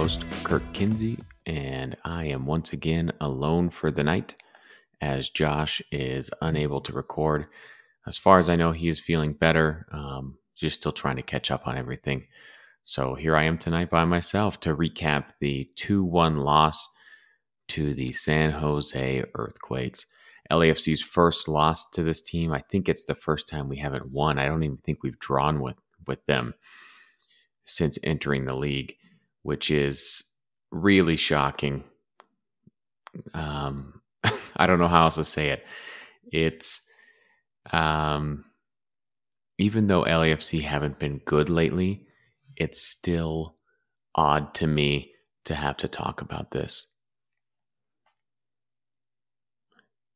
host, Kirk Kinsey, and I am once again alone for the night as Josh is unable to record. As far as I know, he is feeling better, um, just still trying to catch up on everything. So here I am tonight by myself to recap the 2 1 loss to the San Jose Earthquakes. LAFC's first loss to this team. I think it's the first time we haven't won. I don't even think we've drawn with, with them since entering the league, which is really shocking. Um, I don't know how else to say it. It's um, even though LAFC haven't been good lately, it's still odd to me to have to talk about this.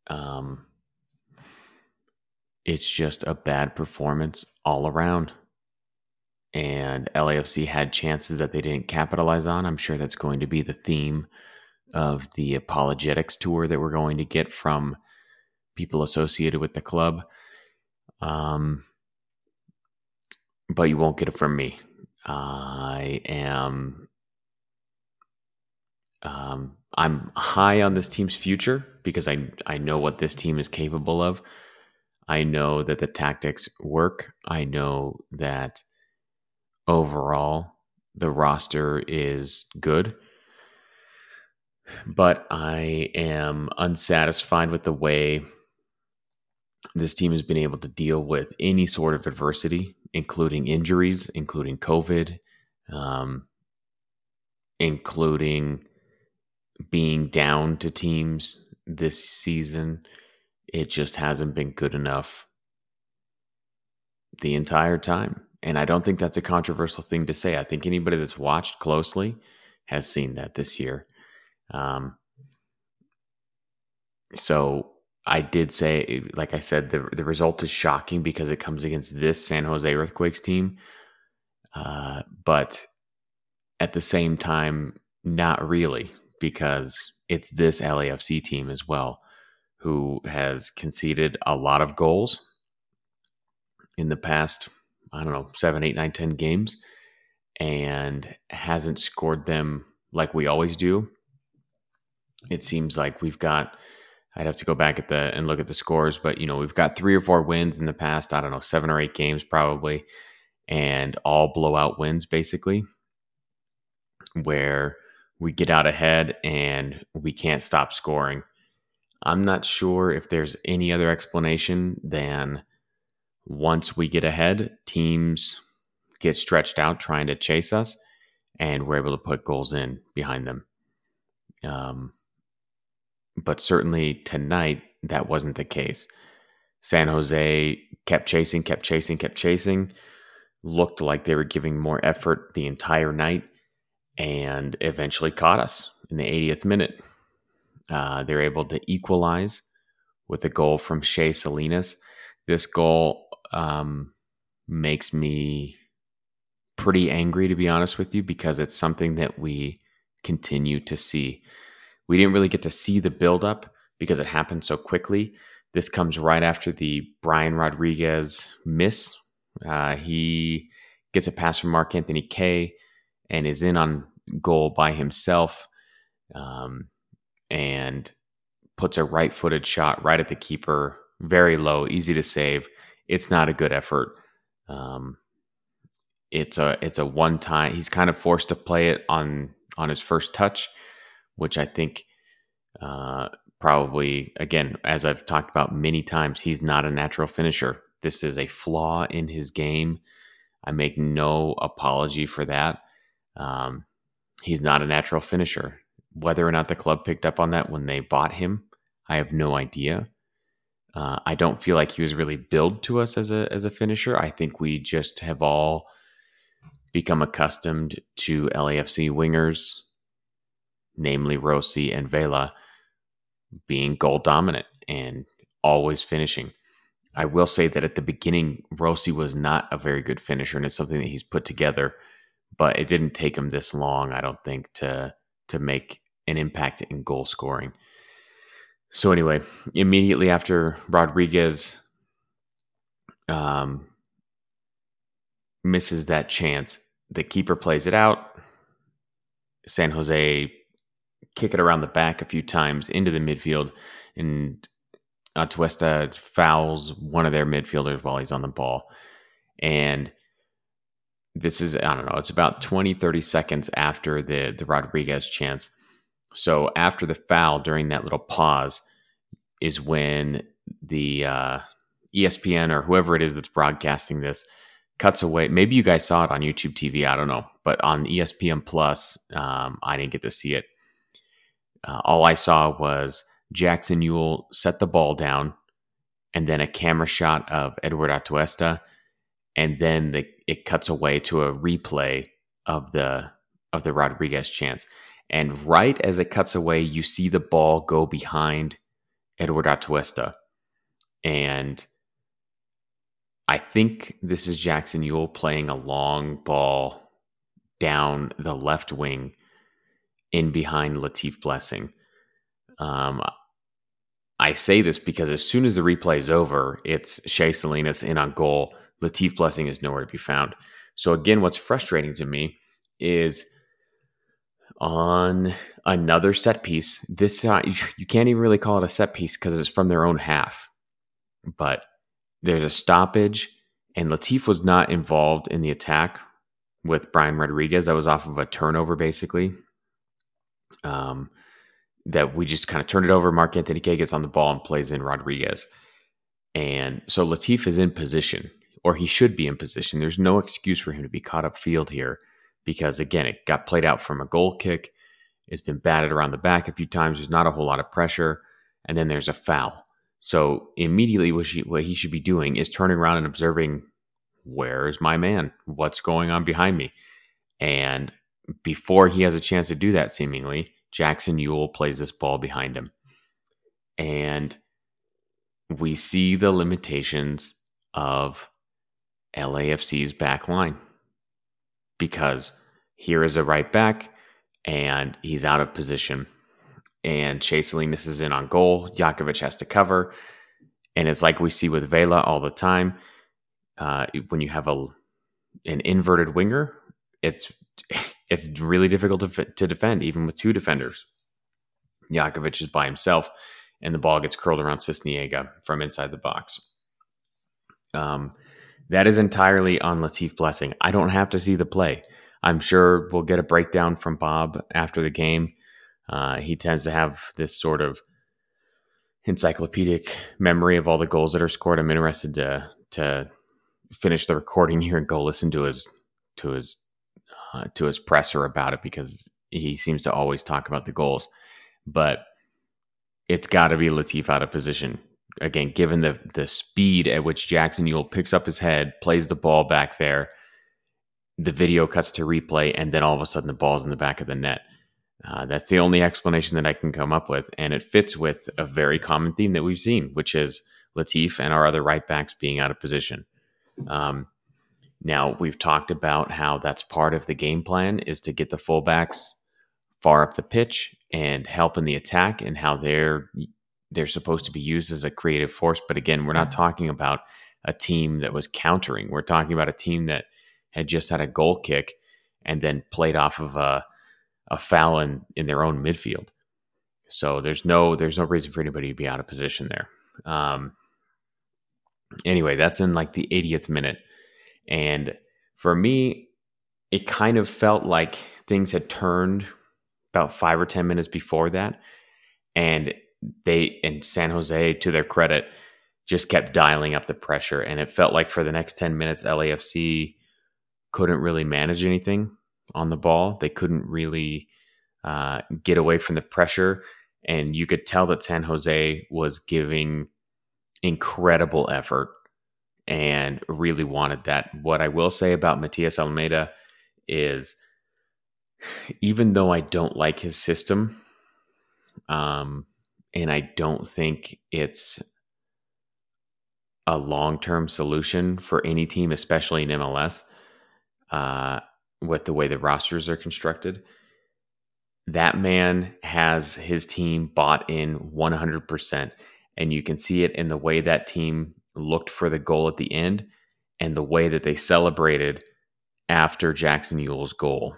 Um, it's just a bad performance all around. And LAFC had chances that they didn't capitalize on. I'm sure that's going to be the theme of the apologetics tour that we're going to get from people associated with the club. Um, but you won't get it from me. I am um, I'm high on this team's future because I I know what this team is capable of. I know that the tactics work. I know that overall the roster is good. But I am unsatisfied with the way this team has been able to deal with any sort of adversity, including injuries, including COVID, um, including being down to teams this season, it just hasn't been good enough the entire time. And I don't think that's a controversial thing to say. I think anybody that's watched closely has seen that this year. Um, so I did say, like I said, the the result is shocking because it comes against this San Jose Earthquakes team. Uh, but at the same time, not really because it's this LAFC team as well who has conceded a lot of goals in the past, I don't know, seven, eight, nine, ten games and hasn't scored them like we always do. It seems like we've got I'd have to go back at the and look at the scores, but you know, we've got three or four wins in the past, I don't know, seven or eight games probably, and all blowout wins basically, where we get out ahead and we can't stop scoring. I'm not sure if there's any other explanation than once we get ahead, teams get stretched out trying to chase us, and we're able to put goals in behind them. Um, but certainly tonight, that wasn't the case. San Jose kept chasing, kept chasing, kept chasing, looked like they were giving more effort the entire night and eventually caught us in the 80th minute. Uh, they're able to equalize with a goal from Shea Salinas. This goal um, makes me pretty angry, to be honest with you, because it's something that we continue to see. We didn't really get to see the buildup because it happened so quickly. This comes right after the Brian Rodriguez miss. Uh, he gets a pass from Mark Anthony Kaye and is in on goal by himself um, and puts a right footed shot right at the keeper, very low, easy to save. It's not a good effort. Um, it's a it's a one time. He's kind of forced to play it on on his first touch, which I think uh, probably again, as I've talked about many times, he's not a natural finisher. This is a flaw in his game. I make no apology for that. Um, he's not a natural finisher. Whether or not the club picked up on that when they bought him, I have no idea. Uh, I don't feel like he was really billed to us as a as a finisher. I think we just have all become accustomed to LAFC wingers, namely Rossi and Vela, being goal dominant and always finishing. I will say that at the beginning, Rossi was not a very good finisher, and it's something that he's put together but it didn't take him this long, I don't think, to to make an impact in goal scoring. So anyway, immediately after Rodriguez um, misses that chance, the keeper plays it out. San Jose kick it around the back a few times into the midfield, and Atuesta fouls one of their midfielders while he's on the ball. And this is, I don't know, it's about 20, 30 seconds after the, the Rodriguez chance. So after the foul, during that little pause, is when the uh, ESPN or whoever it is that's broadcasting this cuts away. Maybe you guys saw it on YouTube TV. I don't know, but on ESPN Plus, um, I didn't get to see it. Uh, all I saw was Jackson Yueill set the ball down, and then a camera shot of Edward Atuesta, and then the, it cuts away to a replay of the of the Rodriguez chance. And right as it cuts away, you see the ball go behind Edward Atuesta, and I think this is Jackson Yueill playing a long ball down the left wing in behind Latif Blessing. Um, I say this because as soon as the replay is over, it's Shea Salinas in on goal. Latif Blessing is nowhere to be found. So again, what's frustrating to me is on another set piece. This uh, you can't even really call it a set piece because it's from their own half, but there's a stoppage, and Latif was not involved in the attack with Brian Rodriguez. That was off of a turnover, basically. Um, that we just kind of turned it over. Mark Anthony Kaye gets on the ball and plays in Rodriguez. And so Latif is in position, or he should be in position. There's no excuse for him to be caught up field here because, again, it got played out from a goal kick. It's been batted around the back a few times. There's not a whole lot of pressure. And then there's a foul. So immediately, what, she, what he should be doing is turning around and observing where's my man? What's going on behind me? And before he has a chance to do that, seemingly, Jackson Yueill plays this ball behind him. And we see the limitations of LAFC's back line because here is a right back and he's out of position and Shea Salinas is in on goal. Jakovic has to cover. And it's like we see with Vela all the time. Uh, when you have a an inverted winger, it's it's really difficult to, to defend, even with two defenders. Jakovic is by himself, and the ball gets curled around Sisniega from inside the box. Um, that is entirely on Latif Blessing. I don't have to see the play. I'm sure we'll get a breakdown from Bob after the game uh, he tends to have this sort of encyclopedic memory of all the goals that are scored. I'm interested to to finish the recording here and go listen to his to his uh, to his presser about it because he seems to always talk about the goals. But it's got to be Latif out of position again. Given the the speed at which Jackson Yueill picks up his head, plays the ball back there, the video cuts to replay, and then all of a sudden the ball's in the back of the net. Uh, that's the only explanation that I can come up with. And it fits with a very common theme that we've seen, which is Latif and our other right backs being out of position. Um, now, we've talked about how that's part of the game plan is to get the fullbacks far up the pitch and help in the attack and how they're they're supposed to be used as a creative force. But again, we're not talking about a team that was countering. We're talking about a team that had just had a goal kick and then played off of a a foul in, in their own midfield. So there's no there's no reason for anybody to be out of position there. Um, anyway, that's in like the 80th minute, and for me, it kind of felt like things had turned about five or ten minutes before that, and they in San Jose, to their credit, just kept dialing up the pressure, and it felt like for the next ten minutes, LAFC couldn't really manage anything on the ball. They couldn't really uh, get away from the pressure. And you could tell that San Jose was giving incredible effort and really wanted that. What I will say about Matias Almeyda is even though I don't like his system, um, and I don't think it's a long term solution for any team, especially in MLS. Uh, with the way the rosters are constructed. That man has his team bought in 100%. And you can see it in the way that team looked for the goal at the end and the way that they celebrated after Jackson Yueill's goal.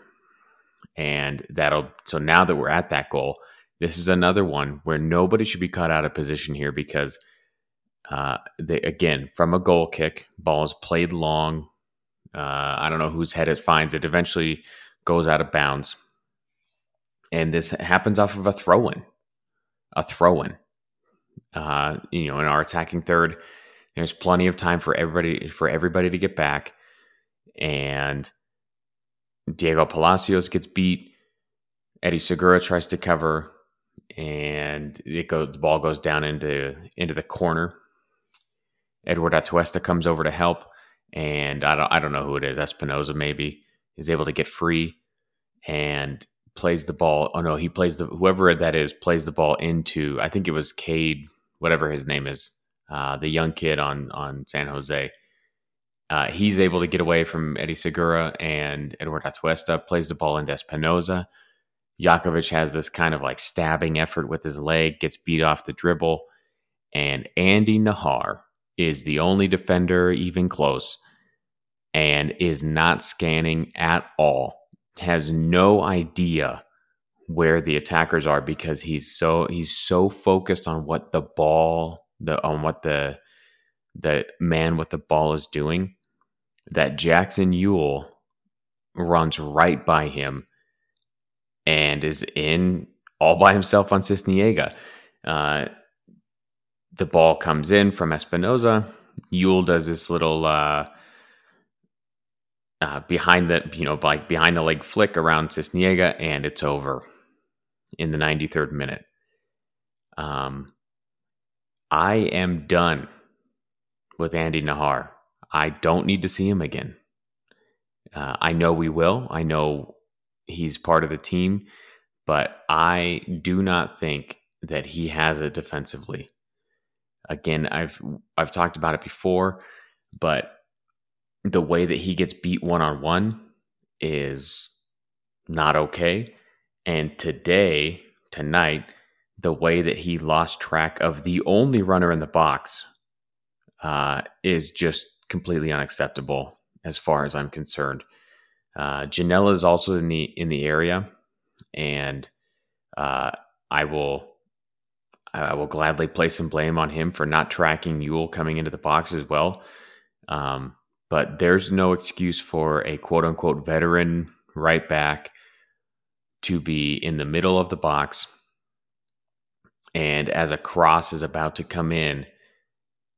And that'll, so now that we're at that goal, this is another one where nobody should be caught out of position here because, uh, they, again, from a goal kick, ball is played long. Uh, I don't know whose head it finds. It eventually goes out of bounds. And this happens off of a throw in, a throw in. Uh, you know, in our attacking third, there's plenty of time for everybody for everybody to get back, and Diego Palacios gets beat. Eddie Segura tries to cover, and it goes. The ball goes down into into the corner. Edward Atuesta comes over to help, and I don't I don't know who it is. Espinoza maybe is able to get free and plays the ball. Oh no, he plays the whoever that is plays the ball into. I think it was Cade, whatever his name is, uh, the young kid on on San Jose. Uh, he's able to get away from Eddie Segura and Edward Atuesta plays the ball into Espinoza. Jakovic has this kind of like stabbing effort with his leg, gets beat off the dribble, and Andy Najar is the only defender even close and is not scanning at all. Has no idea where the attackers are because he's so he's so focused on what the ball the on what the the man with the ball is doing that Jackson Yueill runs right by him and is in all by himself on Sisniega. Uh, the ball comes in from Espinoza. Yueill does this little uh, uh, behind the you know like behind the leg flick around Sisniega, and it's over in the 93rd minute. Um, I am done with Andy Najar. I don't need to see him again. Uh, I know we will. I know he's part of the team, but I do not think that he has it defensively. Again, I've I've talked about it before, but the way that he gets beat one on one is not okay. And today, tonight, the way that he lost track of the only runner in the box uh, is just completely unacceptable as far as I'm concerned. Uh, Ginella is also in the in the area, and uh, I will I will gladly place some blame on him for not tracking Yueill coming into the box as well. Um, but there's no excuse for a quote unquote veteran right back to be in the middle of the box and as a cross is about to come in,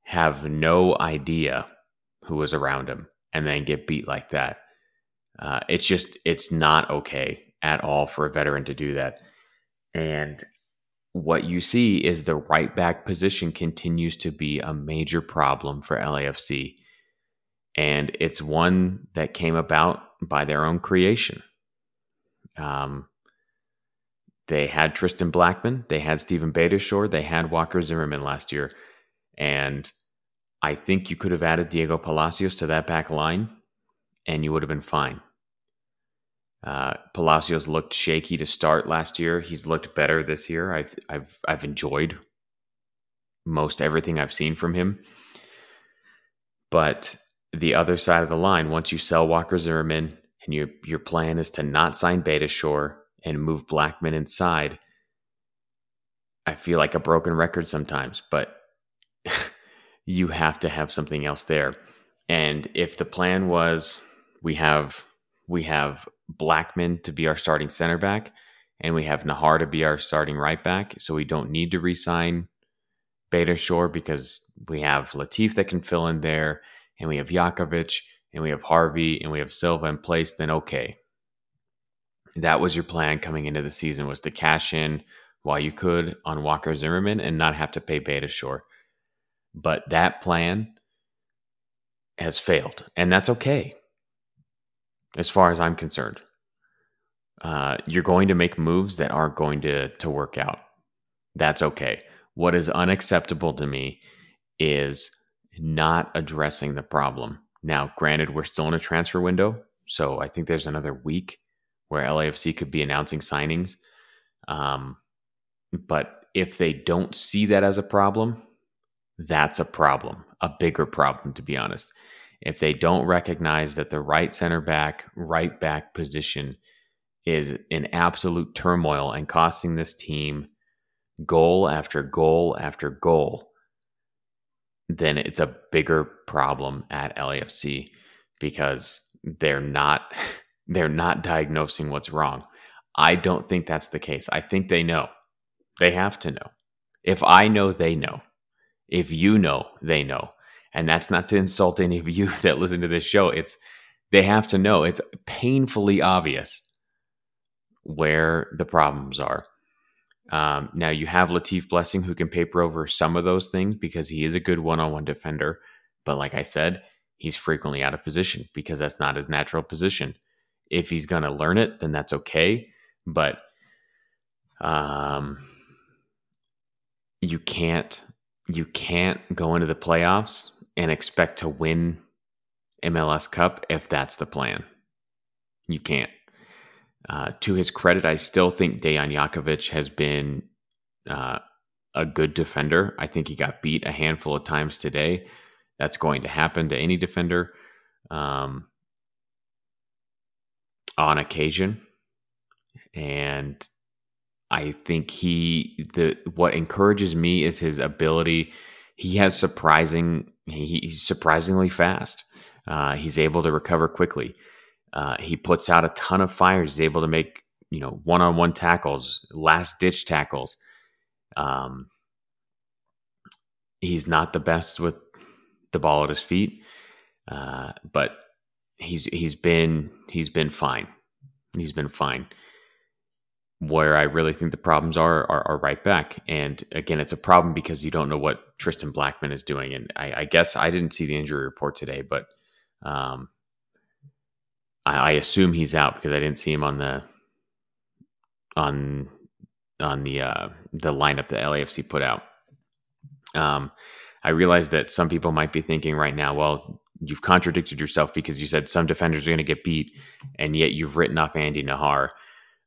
have no idea who was around him and then get beat like that. Uh, it's just, it's not okay at all for a veteran to do that. And what you see is the right back position continues to be a major problem for LAFC. And it's one that came about by their own creation. Um, they had Tristan Blackmon, they had Steven Beitashour, they had Walker Zimmerman last year. And I think you could have added Diego Palacios to that back line and you would have been fine. Uh, Palacios looked shaky to start last year. He's looked better this year. I've I've I've enjoyed most everything I've seen from him. But the other side of the line, once you sell Walker Zimmerman and your your plan is to not sign Beitashour and move Blackmon inside, I feel like a broken record sometimes, but you have to have something else there. And if the plan was we have we have Blackmon to be our starting center back and we have Najar to be our starting right back, so we don't need to resign Beitashour because we have Latif that can fill in there and we have Jakovic and we have Harvey and we have Silva in place, then okay, that was your plan coming into the season was to cash in while you could on Walker Zimmerman and not have to pay Beitashour. But that plan has failed, and that's okay, as far as I'm concerned. Uh, you're going to make moves that aren't going to to work out. That's okay. What is unacceptable to me is not addressing the problem. Now, granted, we're still in a transfer window, so I think there's another week where LAFC could be announcing signings. Um, but if they don't see that as a problem, that's a problem, a bigger problem, to be honest. If they don't recognize that the right center back, right back position is in absolute turmoil and costing this team goal after goal after goal, then it's a bigger problem at LAFC because they're not they're not diagnosing what's wrong. I don't think that's the case. I think they know. They have to know. If I know, they know. If you know, they know. And that's not to insult any of you that listen to this show. It's they have to know. It's painfully obvious where the problems are. Um, now you have Latif Blessing who can paper over some of those things because he is a good one-on-one defender. But like I said, he's frequently out of position because that's not his natural position. If he's going to learn it, then that's okay. But um, you can't you can't go into the playoffs and expect to win MLS Cup if that's the plan. You can't. Uh, to his credit, I still think Dejan Jakovic has been uh, a good defender. I think he got beat a handful of times today. That's going to happen to any defender um, on occasion. And I think he the what encourages me is his ability. He has surprising. He, he's surprisingly fast. Uh, he's able to recover quickly. Uh, he puts out a ton of fires. He's able to make you know one on one tackles, last ditch tackles. Um, he's not the best with the ball at his feet, uh, but he's he's been he's been fine. He's been fine. Where I really think the problems are, are, are right back, and again, it's a problem because you don't know what Tristan Blackmon is doing. And I, I guess I didn't see the injury report today, but um, I, I assume he's out because I didn't see him on the on on the uh, the lineup that LAFC put out. Um, I realize that some people might be thinking right now, well, you've contradicted yourself because you said some defenders are going to get beat, and yet you've written off Andy Najar.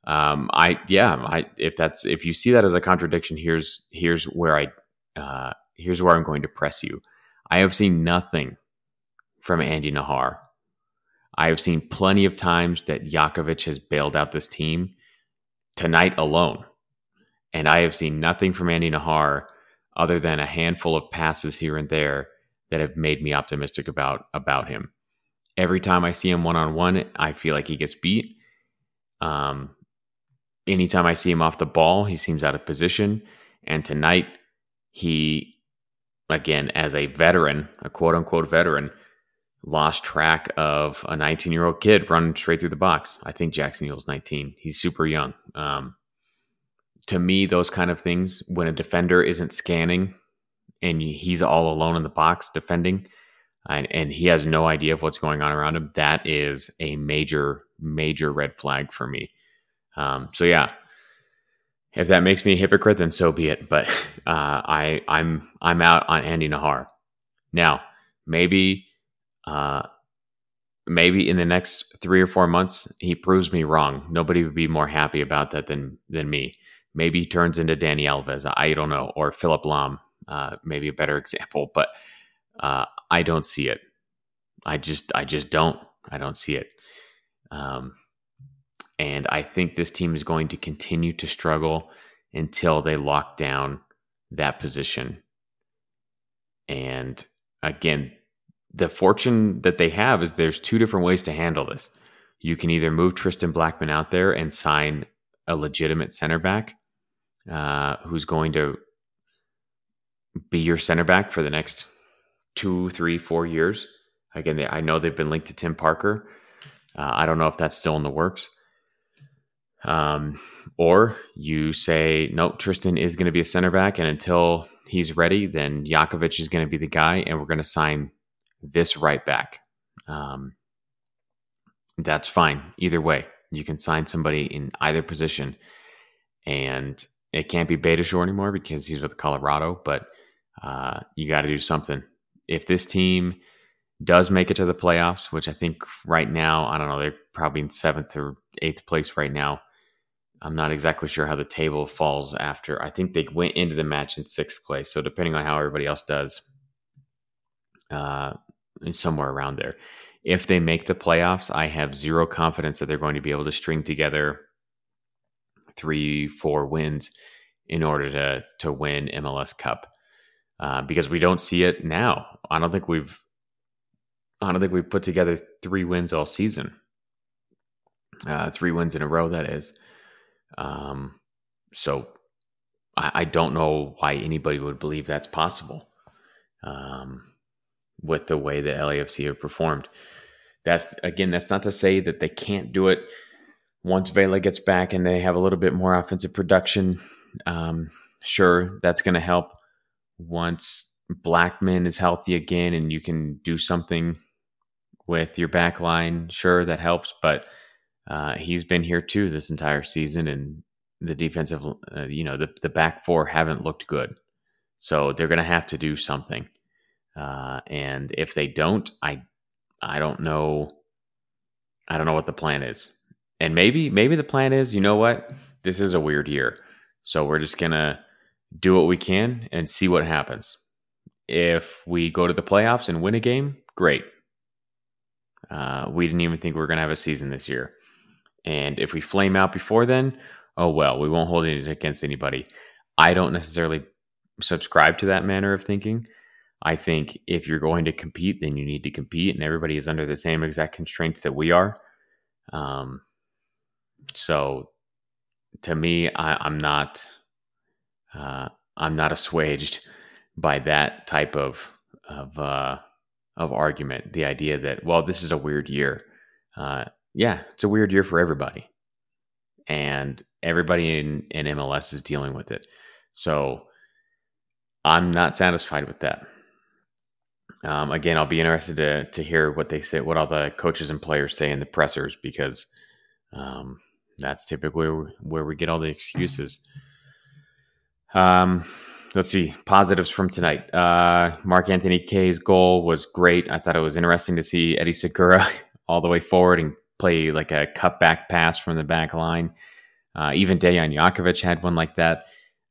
Um, I yeah, I if that's if you see that as a contradiction, here's here's where I uh, here's where I'm going to press you. I have seen nothing from Andy Najar. I have seen plenty of times that Jakovic has bailed out this team tonight alone. And I have seen nothing from Andy Najar other than a handful of passes here and there that have made me optimistic about about him. Every time I see him one on one, I feel like he gets beat. Um, anytime I see him off the ball, he seems out of position. And tonight, he, again, as a veteran, a quote unquote veteran, lost track of a 19 year old kid running straight through the box. I think Jackson Yueill's 19. He's super young. Um, to me, those kind of things, when a defender isn't scanning and he's all alone in the box defending, and, and he has no idea of what's going on around him, that is a major, major red flag for me. Um, so yeah, if that makes me a hypocrite, then so be it. But uh, I, I'm I'm out on Andy Najar. Now, maybe uh, maybe in the next three or four months, he proves me wrong. Nobody would be more happy about that than than me. Maybe he turns into Dani Alves. I don't know, or Philipp Lahm, uh, maybe a better example. But uh, I don't see it. I just, I just don't. I don't see it. Um, and I think this team is going to continue to struggle until they lock down that position. And again, the fortune that they have is there's two different ways to handle this. You can either move Tristan Blackmon out there and sign a legitimate center back uh, who's going to be your center back for the next two, three, four years. Again, they, I know they've been linked to Tim Parker. Uh, I don't know if that's still in the works. Um, or you say, nope, Tristan is going to be a center back, and until he's ready, then Jakovic is going to be the guy, and we're going to sign this right back. Um, that's fine. Either way, you can sign somebody in either position, and it can't be Beitashour anymore because he's with Colorado. But uh, you got to do something. If this team does make it to the playoffs, which I think right now, I don't know, they're probably in seventh or eighth place right now. I'm not exactly sure how the table falls after. I think they went into the match in sixth place. So depending on how everybody else does, uh, somewhere around there. If they make the playoffs, I have zero confidence that they're going to be able to string together three, four wins in order to to win MLS Cup uh, because we don't see it now. I don't think we've I don't think we've put together three wins all season. Uh, three wins in a row, that is. Um, so I, I, don't know why anybody would believe that's possible um, with the way the LAFC have performed. That's again, that's not to say that they can't do it once Vela gets back and they have a little bit more offensive production. Um, sure, that's going to help. Once Blackmon is healthy again and you can do something with your back line, sure, that helps. But uh, he's been here too this entire season, and the defensive, uh, you know, the, the back four haven't looked good. So they're going to have to do something. Uh, and if they don't, I, I don't know. I don't know what the plan is. And maybe, maybe the plan is, you know what? This is a weird year. So we're just to do what we can and see what happens. If we go to the playoffs and win a game, great. Uh, we didn't even think we were going to have a season this year. And if we flame out before then, oh well, we won't hold it against anybody. I don't necessarily subscribe to that manner of thinking. I think if you're going to compete, then you need to compete, and everybody is under the same exact constraints that we are. Um, so, to me, I, am not, uh, I'm not assuaged by that type of of uh, of argument. The idea that well, this is a weird year. Uh, yeah, it's a weird year for everybody, and everybody in in MLS is dealing with it. So I'm not satisfied with that. Um, again, I'll be interested to to hear what they say, what all the coaches and players say in the pressers, because um, that's typically where, we get all the excuses. Um, let's see positives from tonight. Uh, Mark Anthony Kaye's goal was great. I thought it was interesting to see Eddie Segura all the way forward and play like a cutback pass from the back line. Uh, even Dejan Jakovic had one like that,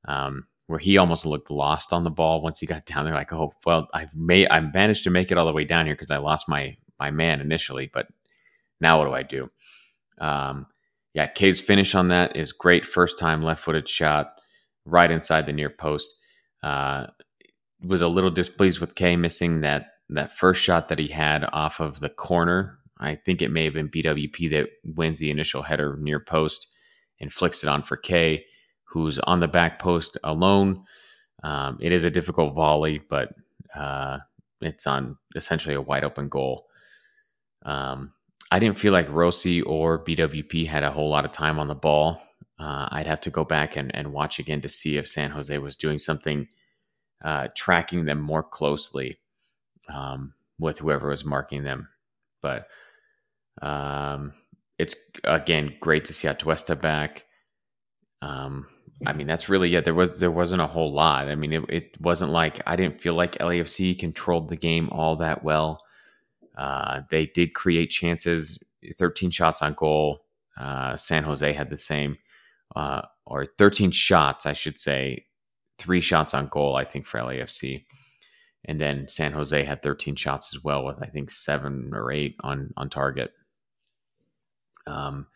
um, where he almost looked lost on the ball once he got down there. Like, oh well, I've made I managed to make it all the way down here because I lost my my man initially, but now what do I do? Um, yeah, Kaye's finish on that is great. First time left footed shot right inside the near post. Uh, was a little displeased with Kaye missing that that first shot that he had off of the corner. I think it may have been BWP that wins the initial header near post and flicks it on for Kaye, who's on the back post alone. Um, it is a difficult volley, but uh, it's on essentially a wide open goal. Um, I didn't feel like Rossi or BWP had a whole lot of time on the ball. Uh, I'd have to go back and, and watch again to see if San Jose was doing something, uh, tracking them more closely um, with whoever was marking them. But um, it's again great to see Atuesta back. Um, I mean, that's really yeah. There was there wasn't a whole lot. I mean, it, it wasn't like I didn't feel like LAFC controlled the game all that well. Uh, they did create chances, 13 shots on goal. Uh, San Jose had the same uh, or 13 shots, I should say, three shots on goal, I think, for LAFC. And then San Jose had 13 shots as well, with I think seven or eight on on target. Um,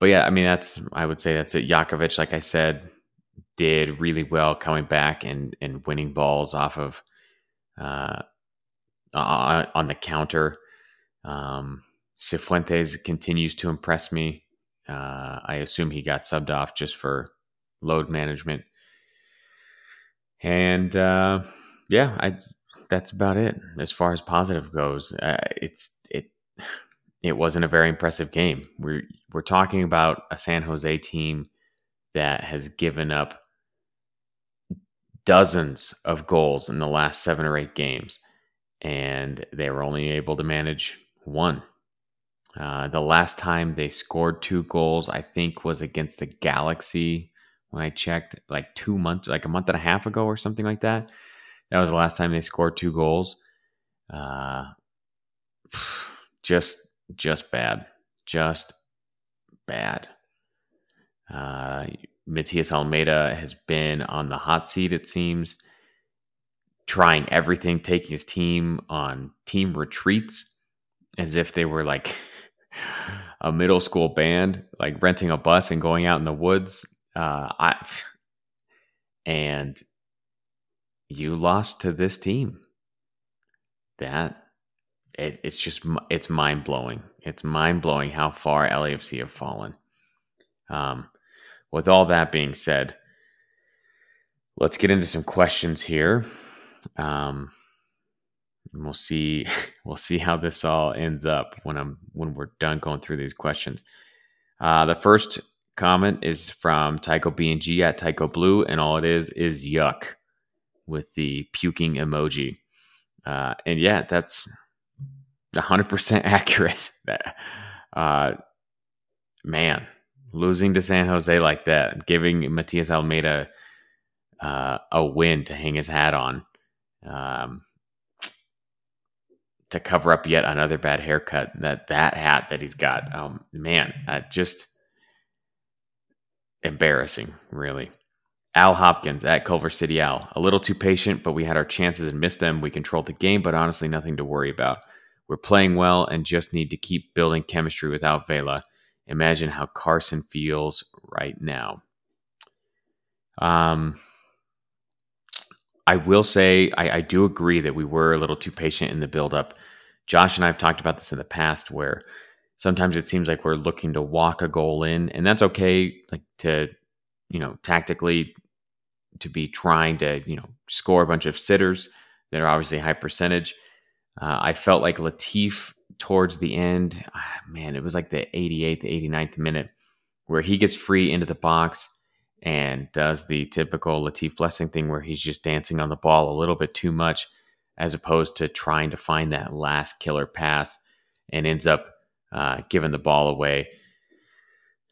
but yeah, I mean that's I would say that's it. Jakovic, like I said, did really well coming back and and winning balls off of uh, on the counter. Um, Cifuentes continues to impress me. Uh, I assume he got subbed off just for load management. And uh, yeah, I, that's about it as far as positive goes. Uh, it's it it wasn't a very impressive game. We're we're talking about a San Jose team that has given up dozens of goals in the last seven or eight games, and they were only able to manage one. Uh, the last time they scored two goals, I think, was against the Galaxy when I checked, like two months, like a month and a half ago or something like that. That was the last time they scored two goals. Uh, just, just bad, just bad. Uh, Matias Almeyda has been on the hot seat, it seems. trying everything, taking his team on team retreats as if they were like a middle school band, like renting a bus and going out in the woods. Uh, I and you lost to this team. That it, it's just it's mind blowing. It's mind blowing how far LAFC have fallen. Um, with all that being said, let's get into some questions here. Um, we'll see we'll see how this all ends up when I'm when we're done going through these questions. Uh, the first comment is from Tycho BNG at Tycho Blue, and all it is is yuck with the puking emoji. Uh, and yeah, that's 100% accurate. uh, man, losing to San Jose like that, giving Matias Almeyda uh, a win to hang his hat on, um, to cover up yet another bad haircut. That that hat that he's got, um, man, uh, just embarrassing, really. Al Hopkins at Culver City Al. A little too patient, but we had our chances and missed them. We controlled the game, but honestly, nothing to worry about. We're playing well and just need to keep building chemistry without Vela. Imagine how Carson feels right now. Um, I will say I, I do agree that we were a little too patient in the buildup. Josh and I have talked about this in the past, where sometimes it seems like we're looking to walk a goal in, and that's okay. Like to, you know, tactically to be trying to, you know, score a bunch of sitters that are obviously high percentage. Uh, I felt like Latif towards the end, ah, man, it was like the 88th, 89th minute where he gets free into the box and does the typical Latif Blessing thing where he's just dancing on the ball a little bit too much as opposed to trying to find that last killer pass and ends up uh, giving the ball away.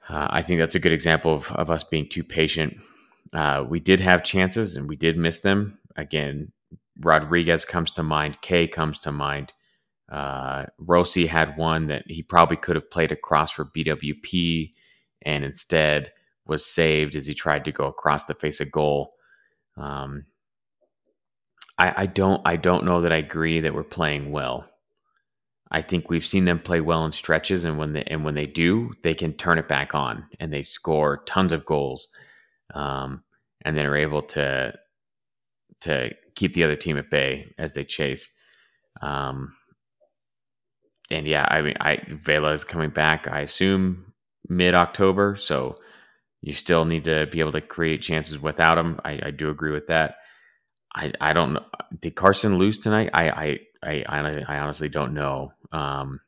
Uh, I think that's a good example of, of us being too patient. Uh, we did have chances and we did miss them. Again, Rodriguez comes to mind. Kaye comes to mind. Uh, Rossi had one that he probably could have played across for BWP and instead was saved as he tried to go across the face of goal. Um, I, I don't I don't know that I agree that we're playing well. I think we've seen them play well in stretches, and when they and when they do, they can turn it back on and they score tons of goals, um, and then are able to to keep the other team at bay as they chase. Um, and yeah, I mean, I Vela is coming back. I assume mid October, so you still need to be able to create chances without him. I, I do agree with that. I, I don't know. Did Carson lose tonight? I I I, I honestly don't know. Um,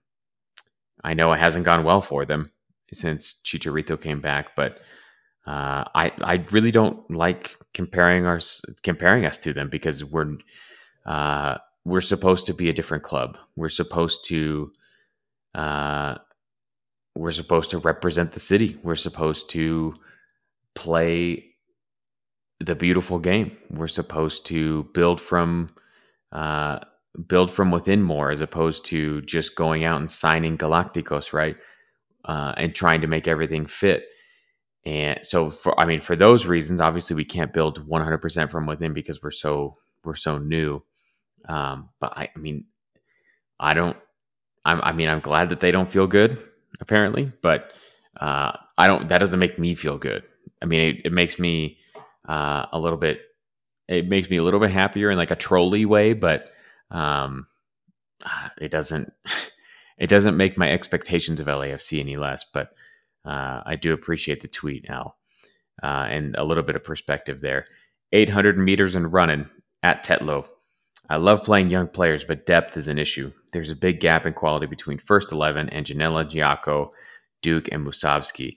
I know it hasn't gone well for them since Chicharito came back, but uh, I I really don't like comparing our comparing us to them because we're uh, we're supposed to be a different club. We're supposed to uh, we're supposed to represent the city. We're supposed to play the beautiful game. We're supposed to build from uh, build from within more, as opposed to just going out and signing Galacticos, right? Uh, and trying to make everything fit. And so, for I mean, for those reasons, obviously we can't build 100% from within because we're so we're so new. Um, but I, I mean, I don't. I'm, I mean, I'm glad that they don't feel good, apparently, but uh, I don't. That doesn't make me feel good. I mean, it, it makes me uh, a little bit. It makes me a little bit happier in like a trolley way, but um, it doesn't. It doesn't make my expectations of LAFC any less. But uh, I do appreciate the tweet, Al, uh, and a little bit of perspective there. 800 meters and running at Tetlow. I love playing young players, but depth is an issue. There's a big gap in quality between first 11 and Ginella, Giaco, Duke, and Musovski.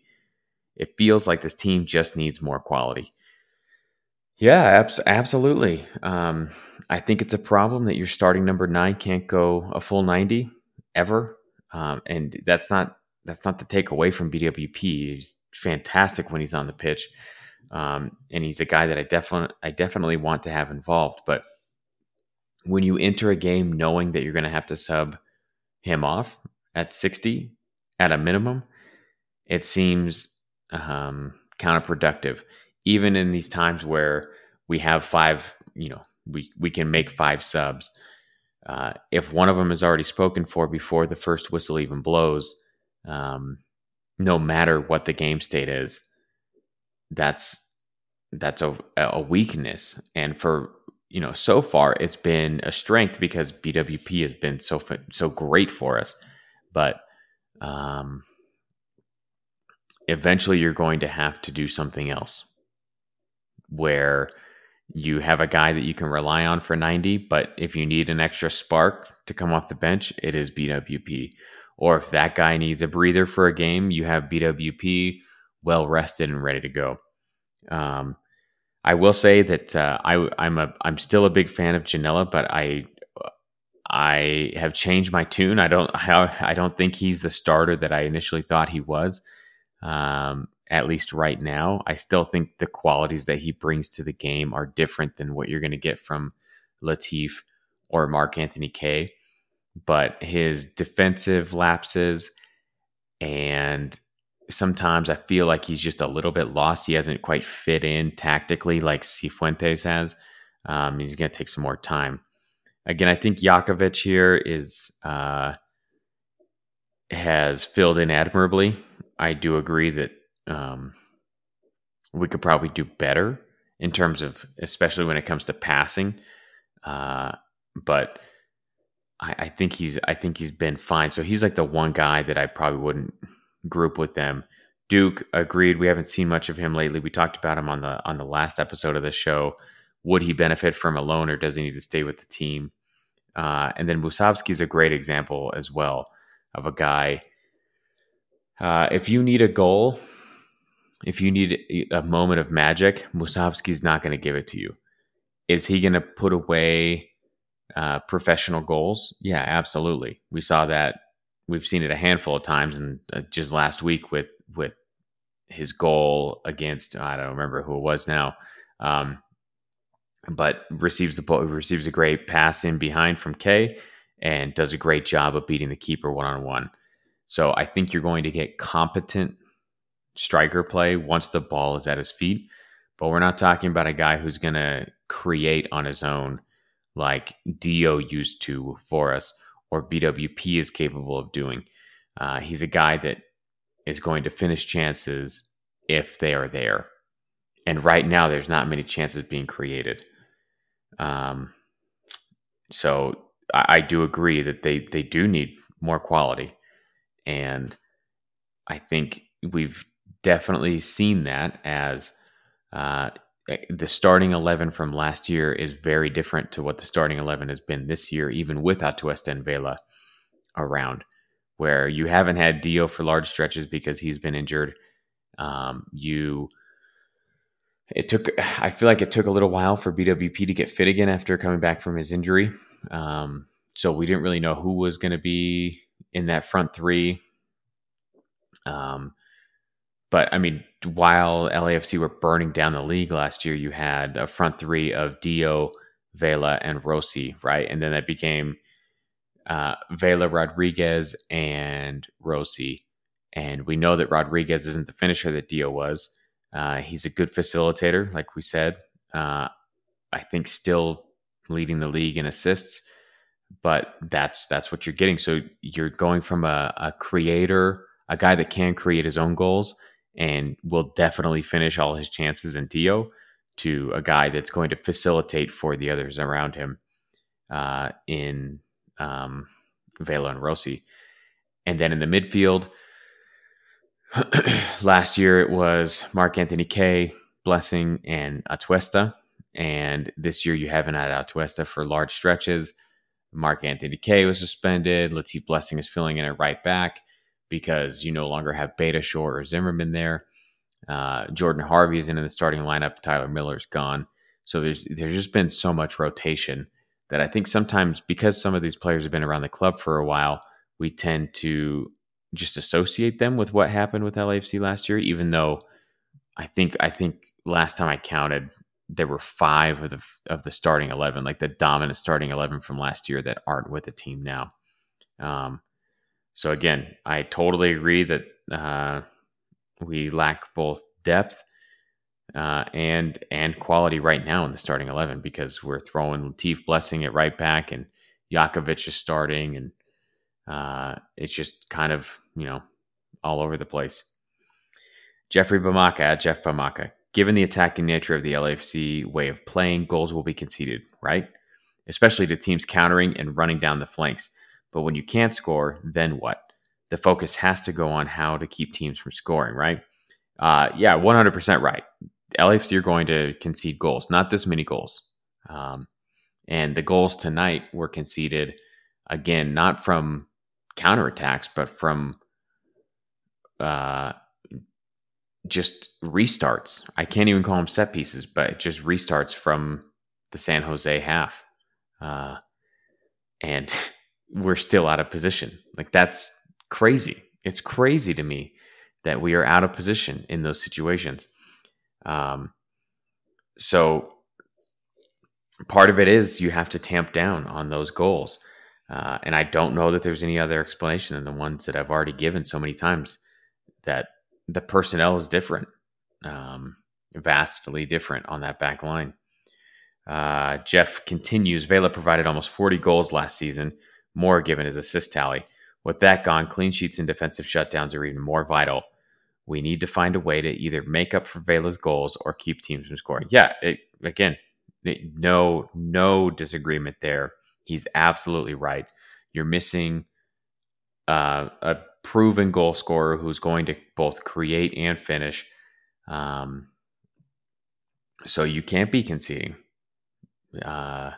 It feels like this team just needs more quality. Yeah, abs- absolutely. Um, I think it's a problem that your starting number nine can't go a full 90 ever. Um, and that's not that's not to take away from BWP. He's fantastic when he's on the pitch, um, and he's a guy that I definitely I definitely want to have involved. But when you enter a game knowing that you're going to have to sub him off at 60 at a minimum, it seems um, counterproductive. Even in these times where we have five, you know, we we can make five subs. Uh, if one of them is already spoken for before the first whistle even blows, um, no matter what the game state is, that's that's a, a weakness. And for you know, so far it's been a strength because BWP has been so so great for us. But um, eventually, you're going to have to do something else where you have a guy that you can rely on for 90, but if you need an extra spark to come off the bench, it is BWP. Or if that guy needs a breather for a game, you have BWP well rested and ready to go. Um, I will say that uh, I, I'm a I'm still a big fan of Ginella, but I I have changed my tune. I don't I, don't think he's the starter that I initially thought he was. Um, at least right now. I still think the qualities that he brings to the game are different than what you're going to get from Latif or Mark Anthony Kaye. But his defensive lapses and sometimes I feel like he's just a little bit lost. He hasn't quite fit in tactically like Cifuentes has. Um, he's going to take some more time. Again, I think Jakovic here is uh, has filled in admirably. I do agree that um, we could probably do better in terms of, especially when it comes to passing. Uh, but I, I, think he's, I think he's been fine. So he's like the one guy that I probably wouldn't group with them. Duke agreed. We haven't seen much of him lately. We talked about him on the on the last episode of the show. Would he benefit from a loan, or does he need to stay with the team? Uh, and then Musovski is a great example as well of a guy. Uh, if you need a goal, if you need a moment of magic, Musovski's not going to give it to you. Is he going to put away uh, professional goals? Yeah, absolutely. We saw that. We've seen it a handful of times, and uh, just last week with with his goal against I don't remember who it was now, um, but receives the ball, receives a great pass in behind from Kaye, and does a great job of beating the keeper one on one. So I think you're going to get competent striker play once the ball is at his feet. But we're not talking about a guy who's going to create on his own like Dio used to for us or BWP is capable of doing. Uh, he's a guy that is going to finish chances if they are there. And right now, there's not many chances being created. Um, so I, I do agree that they they do need more quality, and I think we've definitely seen that as uh, the starting 11 from last year is very different to what the starting 11 has been this year, even with Atuesta and Vela around, where you haven't had Dio for large stretches because he's been injured. Um, you, it took, I feel like it took a little while for BWP to get fit again after coming back from his injury. Um, so we didn't really know who was going to be in that front three. Um, but I mean, while LAFC were burning down the league last year, you had a front three of Dio, Vela, and Rossi, right? And then that became uh, Vela, Rodriguez, and Rossi. And we know that Rodriguez isn't the finisher that Dio was. Uh, he's a good facilitator, like we said. Uh, I think still leading the league in assists, but that's that's what you're getting. So you're going from a, a creator, a guy that can create his own goals, and will definitely finish all his chances in Dio to a guy that's going to facilitate for the others around him uh, in um, Vela and Rossi. And then in the midfield, last year it was Mark Anthony Kaye, Blessing, and Atuesta. And this year you haven't had Atuesta for large stretches. Mark Anthony Kaye was suspended. Latif Blessing is filling in at right back because you no longer have Beitashour or Zimmerman there. Uh, Jordan Harvey is in the starting lineup. Tyler Miller's gone. So there's there's just been so much rotation that I think sometimes because some of these players have been around the club for a while, we tend to just associate them with what happened with LAFC last year. Even though I think I think last time I counted, there were five of the of the starting eleven, like the dominant starting eleven from last year, that aren't with the team now. Um, so again, I totally agree that uh, we lack both depth uh, and and quality right now in the starting eleven because we're throwing Latif Blessing at right back and Jakovic is starting and uh, it's just kind of you know all over the place. Jeffrey Bamaka Jeff Bamaka. Given the attacking nature of the LAFC way of playing, goals will be conceded, right? Especially to teams countering and running down the flanks. But when you can't score, then what? The focus has to go on how to keep teams from scoring, right? Uh, yeah, 100% right. LAFC are going to concede goals, not this many goals. Um, and the goals tonight were conceded, again, not from counterattacks, but from uh, just restarts. I can't even call them set pieces, but just restarts from the San Jose half. Uh, and we're still out of position. Like that's crazy. It's crazy to me that we are out of position in those situations. Um, so part of it is you have to tamp down on those goals. Uh, and I don't know that there's any other explanation than the ones that I've already given so many times that the personnel is different, um, vastly different on that back line. Uh, Jeff continues. Vela provided almost 40 goals last season, more given his assist tally. With that gone, clean sheets and defensive shutdowns are even more vital. We need to find a way to either make up for Vela's goals or keep teams from scoring. Yeah, it, again, it, no, no disagreement there. He's absolutely right. You're missing uh, a proven goal scorer who's going to both create and finish. Um, so you can't be conceding. Uh,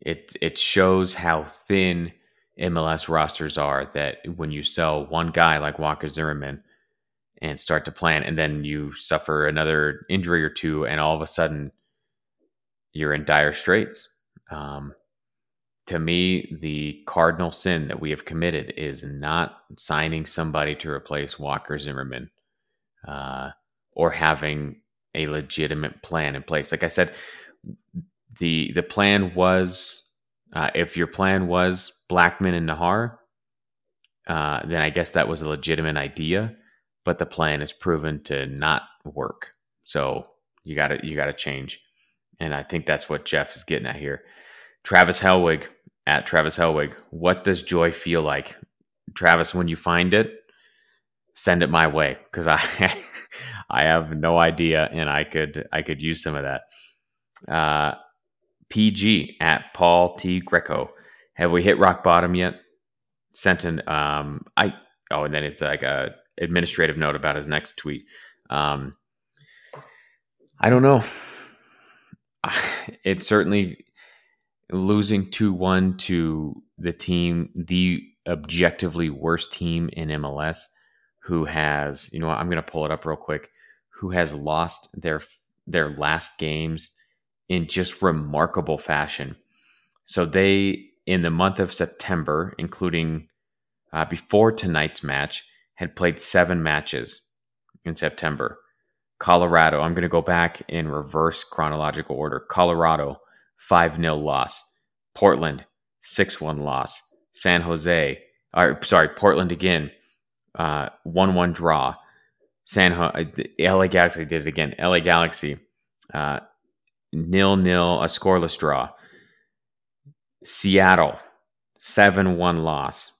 it it shows how thin MLS rosters are. That when you sell one guy like Walker Zimmerman and start to plan, and then you suffer another injury or two, and all of a sudden you're in dire straits. Um, to me, the cardinal sin that we have committed is not signing somebody to replace Walker Zimmerman uh, or having a legitimate plan in place. Like I said, the the plan was uh, if your plan was Blackmon and Najar, uh, then I guess that was a legitimate idea, but the plan is proven to not work. So you got to you got to change, and I think that's what Jeff is getting at here. Travis Helwig at Travis Helwig. What does joy feel like? Travis, when you find it, send it my way because I I have no idea and I could I could use some of that. Uh, PG at Paul T Greco. Have we hit rock bottom yet? Sent an um I oh and then it's like a administrative note about his next tweet. Um I don't know. It certainly losing 2 1 to the team, the objectively worst team in MLS, who has, you know I'm going to pull it up real quick, who has lost their their last games in just remarkable fashion. So they, in the month of September, including uh, before tonight's match, had played seven matches in September. Colorado, I'm going to go back in reverse chronological order. Colorado, 5 0 loss. Portland, 6 1 loss. San Jose, or sorry, Portland again, 1 uh, 1 draw. San Ho- LA Galaxy did it again. LA Galaxy, uh, nil nil, a scoreless draw. Seattle, 7 1 loss.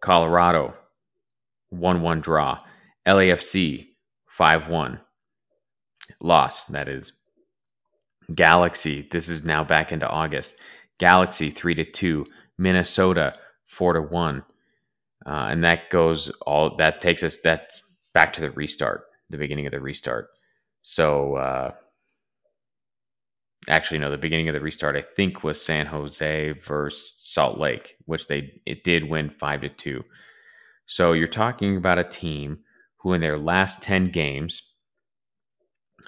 Colorado, 1 1 draw. LAFC, 5 1 loss, that is. Galaxy, this is now back into August. Galaxy three to two, Minnesota four to one, uh, and that goes all. That takes us that's back to the restart, the beginning of the restart. So uh, actually, no, the beginning of the restart I think was San Jose versus Salt Lake, which they it did win five to two. So you're talking about a team who, in their last ten games,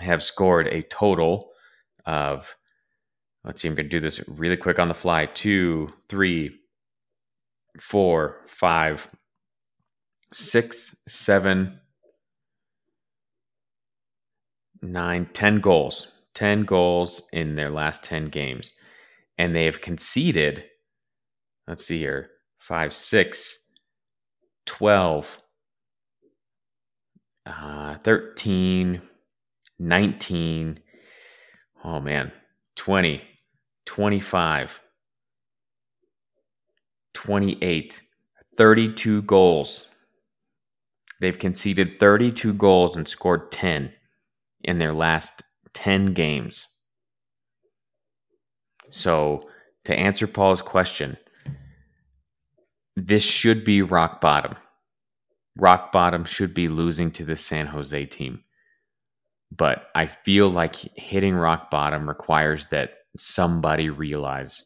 have scored a total of, let's see, I'm going to do this really quick on the fly. Two, three, four, five, six, seven, nine, ten goals. 10 goals in their last 10 games. And they have conceded, let's see here, 5, 6, 12, uh, 13, 19, oh man, 20, 25, 28, 32 goals. They've conceded 32 goals and scored 10 in their last 10 games. So, to answer Paul's question, this should be rock bottom. Rock bottom should be losing to the San Jose team. But I feel like hitting rock bottom requires that somebody realize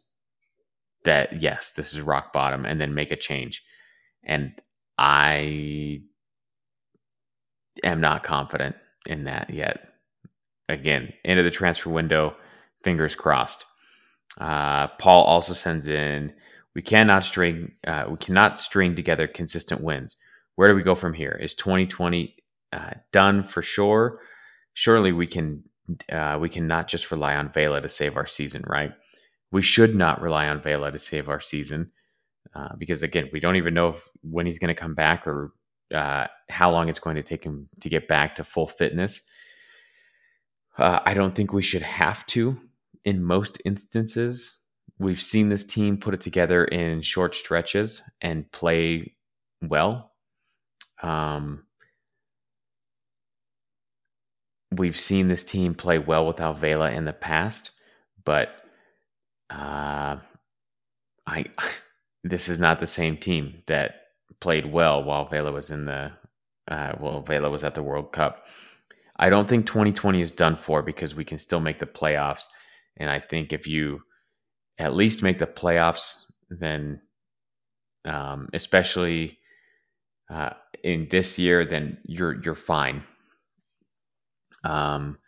that, yes, this is rock bottom and then make a change. And I am not confident in that yet. Again, into the transfer window, fingers crossed. Uh, Paul also sends in we cannot string uh, we cannot string together consistent wins. Where do we go from here? Is 2020 uh, done for sure? Surely we can uh, we cannot just rely on Vela to save our season, right? We should not rely on Vela to save our season uh, because again, we don't even know if, when he's going to come back or uh, how long it's going to take him to get back to full fitness. Uh, I don't think we should have to in most instances. We've seen this team put it together in short stretches and play well. Um, we've seen this team play well without Vela in the past, but uh, I this is not the same team that played well while Vela was in the uh, well Vela was at the World Cup. I don't think 2020 is done for because we can still make the playoffs, and I think if you at least make the playoffs, then um, especially uh, in this year, then you're you're fine. Um,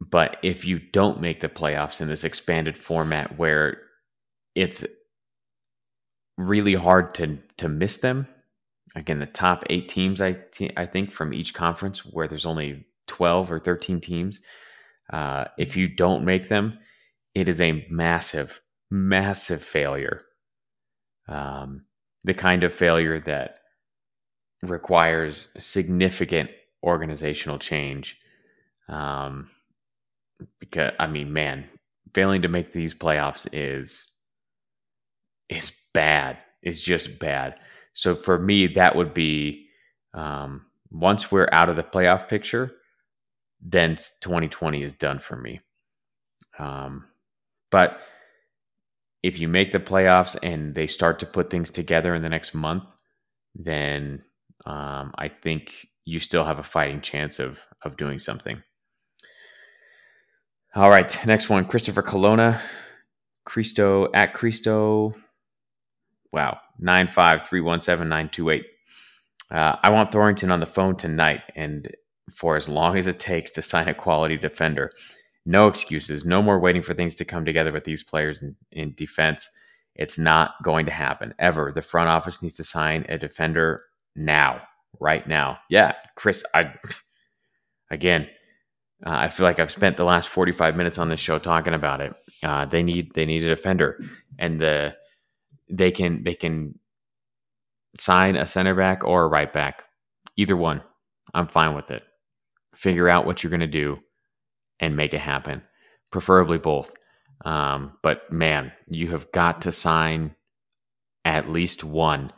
but if you don't make the playoffs in this expanded format where it's really hard to to miss them, again, the top eight teams I I think from each conference where there's only twelve or thirteen teams, uh, if you don't make them, it is a massive, massive failure. Um, the kind of failure that requires significant organizational change. Um, because I mean, man, failing to make these playoffs is is bad. It's just bad. So for me, that would be um, once we're out of the playoff picture, then 2020 is done for me. Um, but if you make the playoffs and they start to put things together in the next month, then um, I think you still have a fighting chance of of doing something. All right, next one, Christopher Colonna, Cristo at Cristo. Wow, nine five three one seven nine two eight. Uh, I want Thorrington on the phone tonight and for as long as it takes to sign a quality defender. No excuses. No more waiting for things to come together with these players in, in defense. It's not going to happen ever. The front office needs to sign a defender now, right now. Yeah, Chris, I again, uh, I feel like I've spent the last 45 minutes on this show talking about it. Uh, they need they need a defender, and the they can they can sign a center back or a right back, either one. I'm fine with it. Figure out what you're going to do and make it happen, preferably both. Um, but man, you have got to sign at least one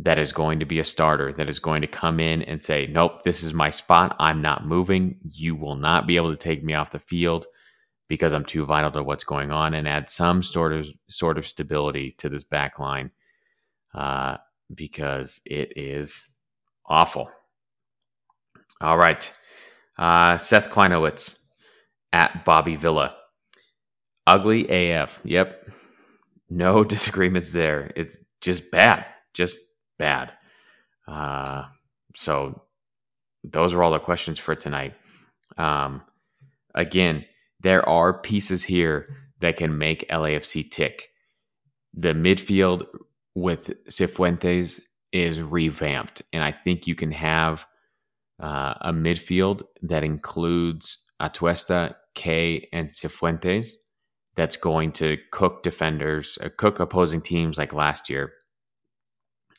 that is going to be a starter, that is going to come in and say, Nope, this is my spot. I'm not moving. You will not be able to take me off the field because I'm too vital to what's going on and add some sort of sort of stability to this back line uh, because it is awful. All right. Uh, Seth Kleinowitz at Bobby Villa. Ugly AF. Yep. No disagreements there. It's just bad. Just bad. Uh, so those are all the questions for tonight. Um, again, there are pieces here that can make LAFC tick. The midfield with Cifuentes is revamped, and I think you can have uh, a midfield that includes Atuesta, Kaye, and Cifuentes that's going to cook defenders, uh, cook opposing teams like last year.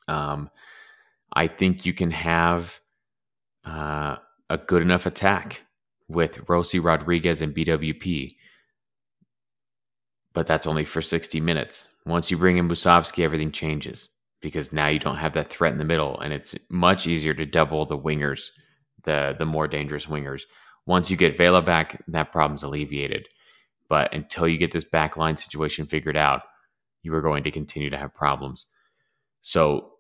Um, I think you can have uh, a good enough attack with Rossi Rodriguez and BWP. But that's only for 60 minutes. Once you bring in Musovski, everything changes because now you don't have that threat in the middle, and it's much easier to double the wingers, the the more dangerous wingers. Once you get Vela back, that problem's alleviated. But until you get this back line situation figured out, you are going to continue to have problems. So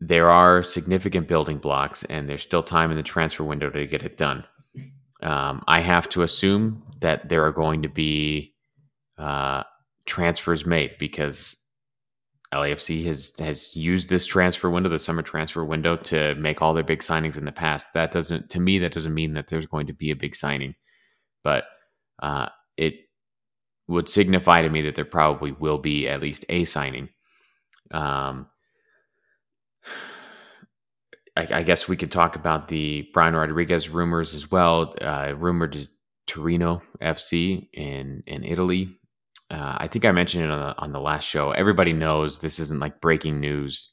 there are significant building blocks, and there's still time in the transfer window to get it done. Um, I have to assume that there are going to be uh, transfers made because LAFC has has used this transfer window, the summer transfer window, to make all their big signings in the past. That doesn't, to me, that doesn't mean that there's going to be a big signing, but uh, it would signify to me that there probably will be at least a signing. Um, I, I, guess we could talk about the Brian Rodriguez rumors as well. Uh, rumored to Torino FC in in Italy. Uh, I think I mentioned it on the, on the last show. Everybody knows this isn't like breaking news.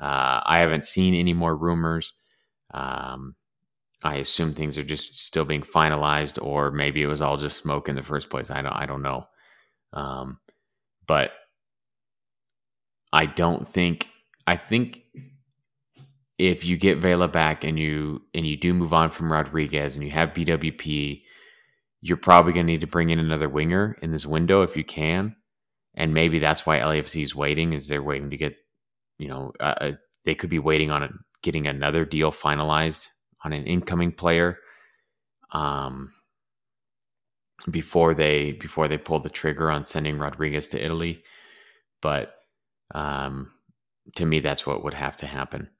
Uh, I haven't seen any more rumors. Um, I assume things are just still being finalized, or maybe it was all just smoke in the first place. I don't. I don't know. Um, but I don't think. I think if you get Vela back and you and you do move on from Rodriguez and you have BWP, you're probably going to need to bring in another winger in this window if you can. And maybe that's why LAFC is waiting, is they're waiting to get, you know, uh, uh, they could be waiting on a, getting another deal finalized on an incoming player, um, before they before they pull the trigger on sending Rodriguez to Italy. But um, to me, that's what would have to happen.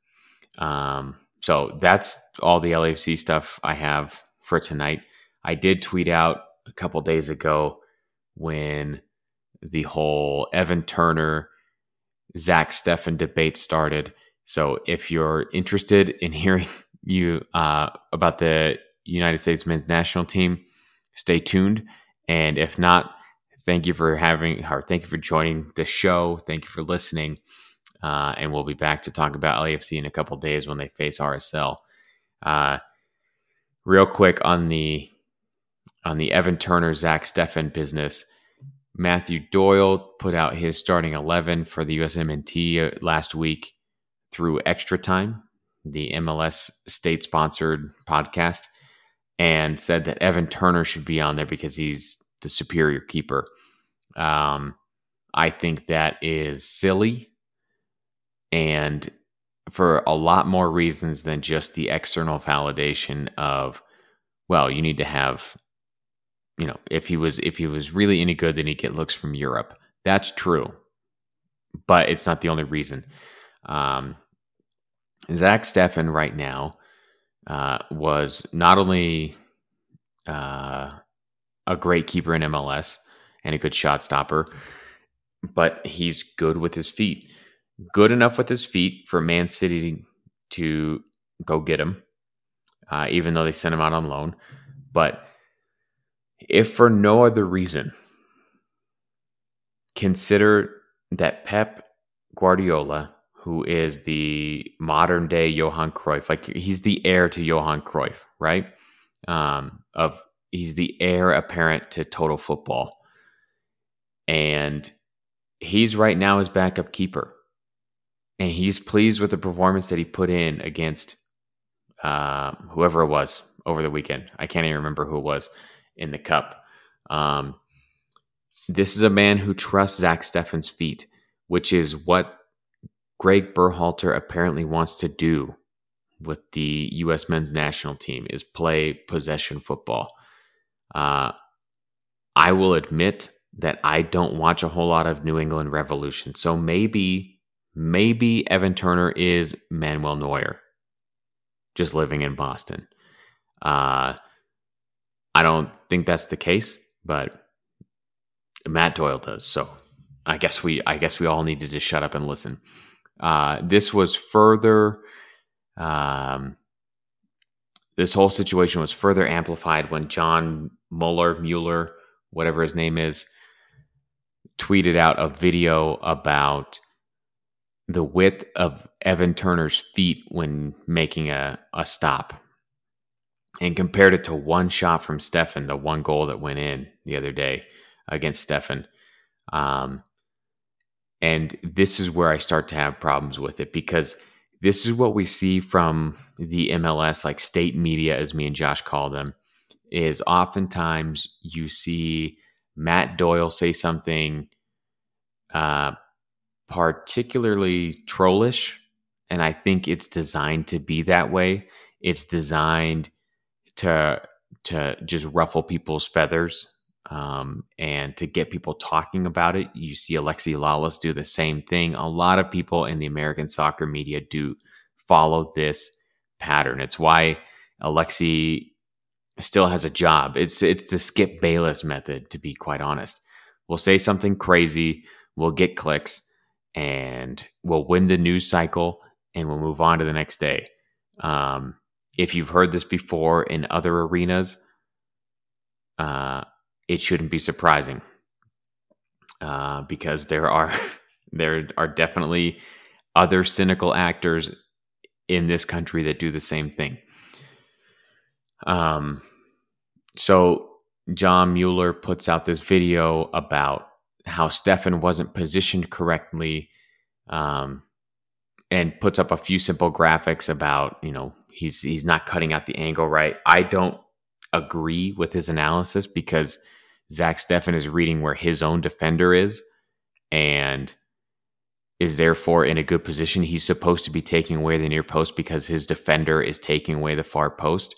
Um, so that's all the LAFC stuff I have for tonight. I did tweet out a couple days ago when the whole Evan Turner, Zach Steffen debate started. So if you're interested in hearing you uh, about the United States men's national team, stay tuned. And if not, thank you for having or thank you for joining the show. Thank you for listening. Uh, and we'll be back to talk about LAFC in a couple days when they face RSL. Uh, real quick on the on the Evan Turner Zach Steffen business. Matthew Doyle put out his starting eleven for the USMNT uh, last week through Extra Time, the MLS state sponsored podcast, and said that Evan Turner should be on there because he's the superior keeper. Um, I think that is silly and for a lot more reasons than just the external validation of well you need to have you know if he was if he was really any good then he'd get looks from europe. That's true but it's not the only reason. Um, zach steffen right now uh, was not only uh, a great keeper in mls and a good shot stopper but he's good with his feet good enough with his feet for Man City to go get him, uh, even though they sent him out on loan. But if for no other reason, consider that Pep Guardiola, who is the modern day Johan Cruyff, like he's the heir to Johan Cruyff, right? Um, of he's the heir apparent to total football. And he's right now his backup keeper and he's pleased with the performance that he put in against uh, whoever it was over the weekend. I can't even remember who it was in the cup. Um, this is a man who trusts Zach Steffen's feet, which is what Greg Berhalter apparently wants to do with the U.S. men's national team is play possession football. Uh, I will admit that I don't watch a whole lot of New England Revolution, so maybe maybe Evan Turner is Manuel Neuer, just living in Boston. Uh, I don't think that's the case, but Matt Doyle does. So I guess we I guess we all needed to shut up and listen. Uh, this was further. Um, this whole situation was further amplified when John Mueller, Mueller, whatever his name is, tweeted out a video about the width of Evan Turner's feet when making a, a stop. and compared it to one shot from Steffen, the one goal that went in the other day against Steffen. Um, and this is where I start to have problems with it because this is what we see from the MLS, like state media, as me and Josh call them, is oftentimes you see Matt Doyle say something uh, particularly trollish. And I think it's designed to be that way. It's designed to to just ruffle people's feathers um, and to get people talking about it. You see Alexi Lalas do the same thing. A lot of people in the American soccer media do follow this pattern. It's why Alexi still has a job. It's it's the Skip Bayless method, to be quite honest. We'll say something crazy, we'll get clicks, and we'll win the news cycle, and we'll move on to the next day. Um, if you've heard this before in other arenas, uh, it shouldn't be surprising uh, because there are there are definitely other cynical actors in this country that do the same thing. Um, so John Mueller puts out this video about how Steffen wasn't positioned correctly, um, and puts up a few simple graphics about you know he's he's not cutting out the angle right. I don't agree with his analysis because Zach Steffen is reading where his own defender is and is therefore in a good position. He's supposed to be taking away the near post because his defender is taking away the far post.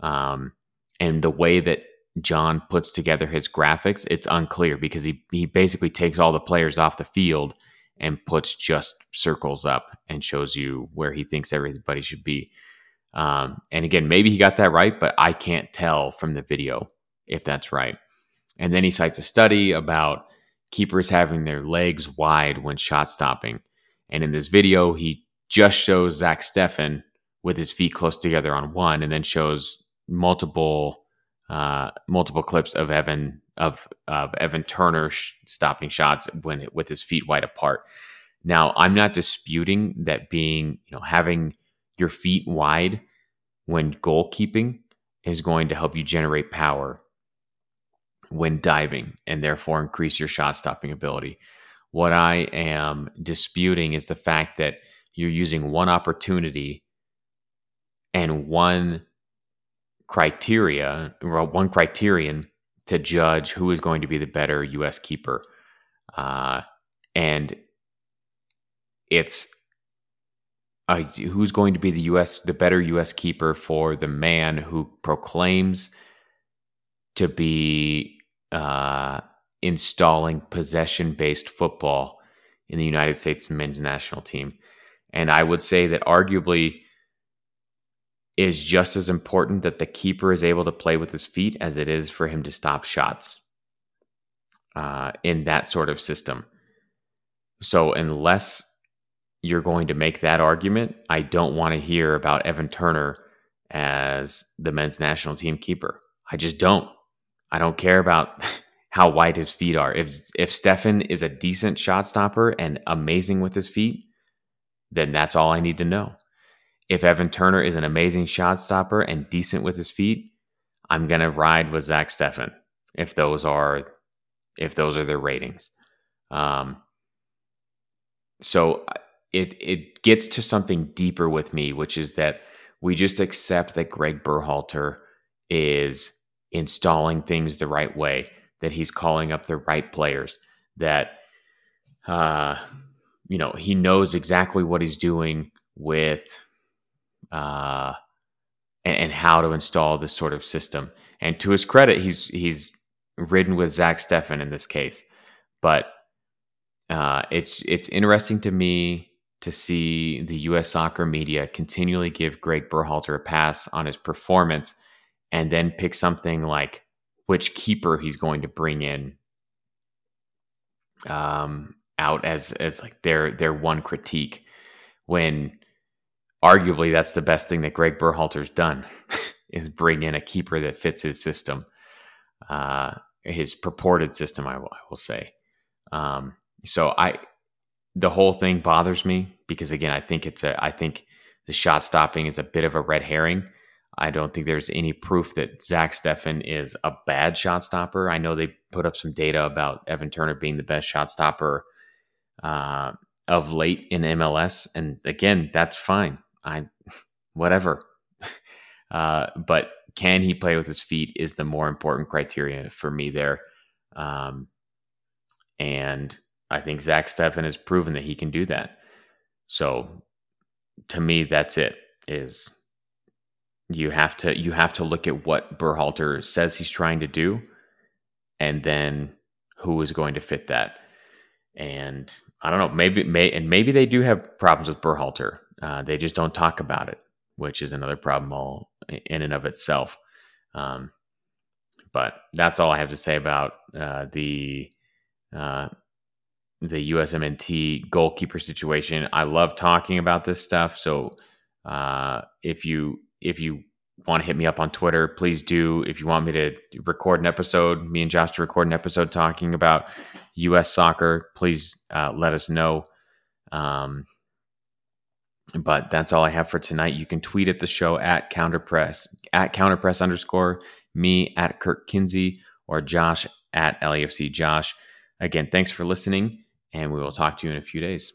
Um, and the way that John puts together his graphics, it's unclear because he he basically takes all the players off the field and puts just circles up and shows you where he thinks everybody should be. Um, and again, maybe he got that right, but I can't tell from the video if that's right. And then he cites a study about keepers having their legs wide when shot stopping. And in this video, he just shows Zach Steffen with his feet close together on one, and then shows multiple uh, multiple clips of Evan of of Evan Turner sh- stopping shots when it, with his feet wide apart. Now, I'm not disputing that being you know having your feet wide when goalkeeping is going to help you generate power when diving and therefore increase your shot stopping ability. What I am disputing is the fact that you're using one opportunity and one criteria, or one criterion to judge who is going to be the better U.S. keeper. Uh, and it's who's going to be the U.S. the better U.S. keeper for the man who proclaims to be uh, installing possession based football in the United States men's national team. And I would say that arguably is just as important that the keeper is able to play with his feet as it is for him to stop shots uh, in that sort of system. So, unless you're going to make that argument, I don't want to hear about Evan Turner as the men's national team keeper. I just don't. I don't care about how wide his feet are. If if Steffen is a decent shot stopper and amazing with his feet, then that's all I need to know. If Evan Turner is an amazing shot stopper and decent with his feet, I'm gonna ride with Zach Steffen if those are if those are their ratings. Um, so uh, it it gets to something deeper with me, which is that we just accept that Greg Berhalter is installing things the right way, that he's calling up the right players, that uh, you know he knows exactly what he's doing with uh, and, and how to install this sort of system. And to his credit, he's he's ridden with Zach Steffen in this case, but uh, it's it's interesting to me to see the U.S. soccer media continually give Greg Berhalter a pass on his performance and then pick something like which keeper he's going to bring in um, out as as like their their one critique when arguably that's the best thing that Greg Berhalter's done is bring in a keeper that fits his system uh, his purported system I will, will say um, so I the whole thing bothers me because again I think it's a I think the shot stopping is a bit of a red herring I don't think there's any proof that Zach Steffen is a bad shot stopper. I know they put up some data about Evan Turner being the best shot stopper uh, of late in MLS, and again, that's fine. I whatever. Uh, but can he play with his feet is the more important criteria for me there. Um, and I think Zach Steffen has proven that he can do that. So to me, that's it. Is you have to you have to look at what Berhalter says he's trying to do, and then who is going to fit that. And I don't know, maybe may and maybe they do have problems with Berhalter. Uh, they just don't talk about it, which is another problem all in and of itself. Um, but that's all I have to say about uh, the uh, the USMNT goalkeeper situation. I love talking about this stuff. So uh, if you if you want to hit me up on Twitter, please do. If you want me to record an episode, me and Josh to record an episode talking about U.S. soccer, please uh, let us know. Um, but that's all I have for tonight. You can tweet at the show at counterpress at counterpress underscore me at Kirk Kinsey or Josh at LAFC Josh. Again, thanks for listening, and we will talk to you in a few days.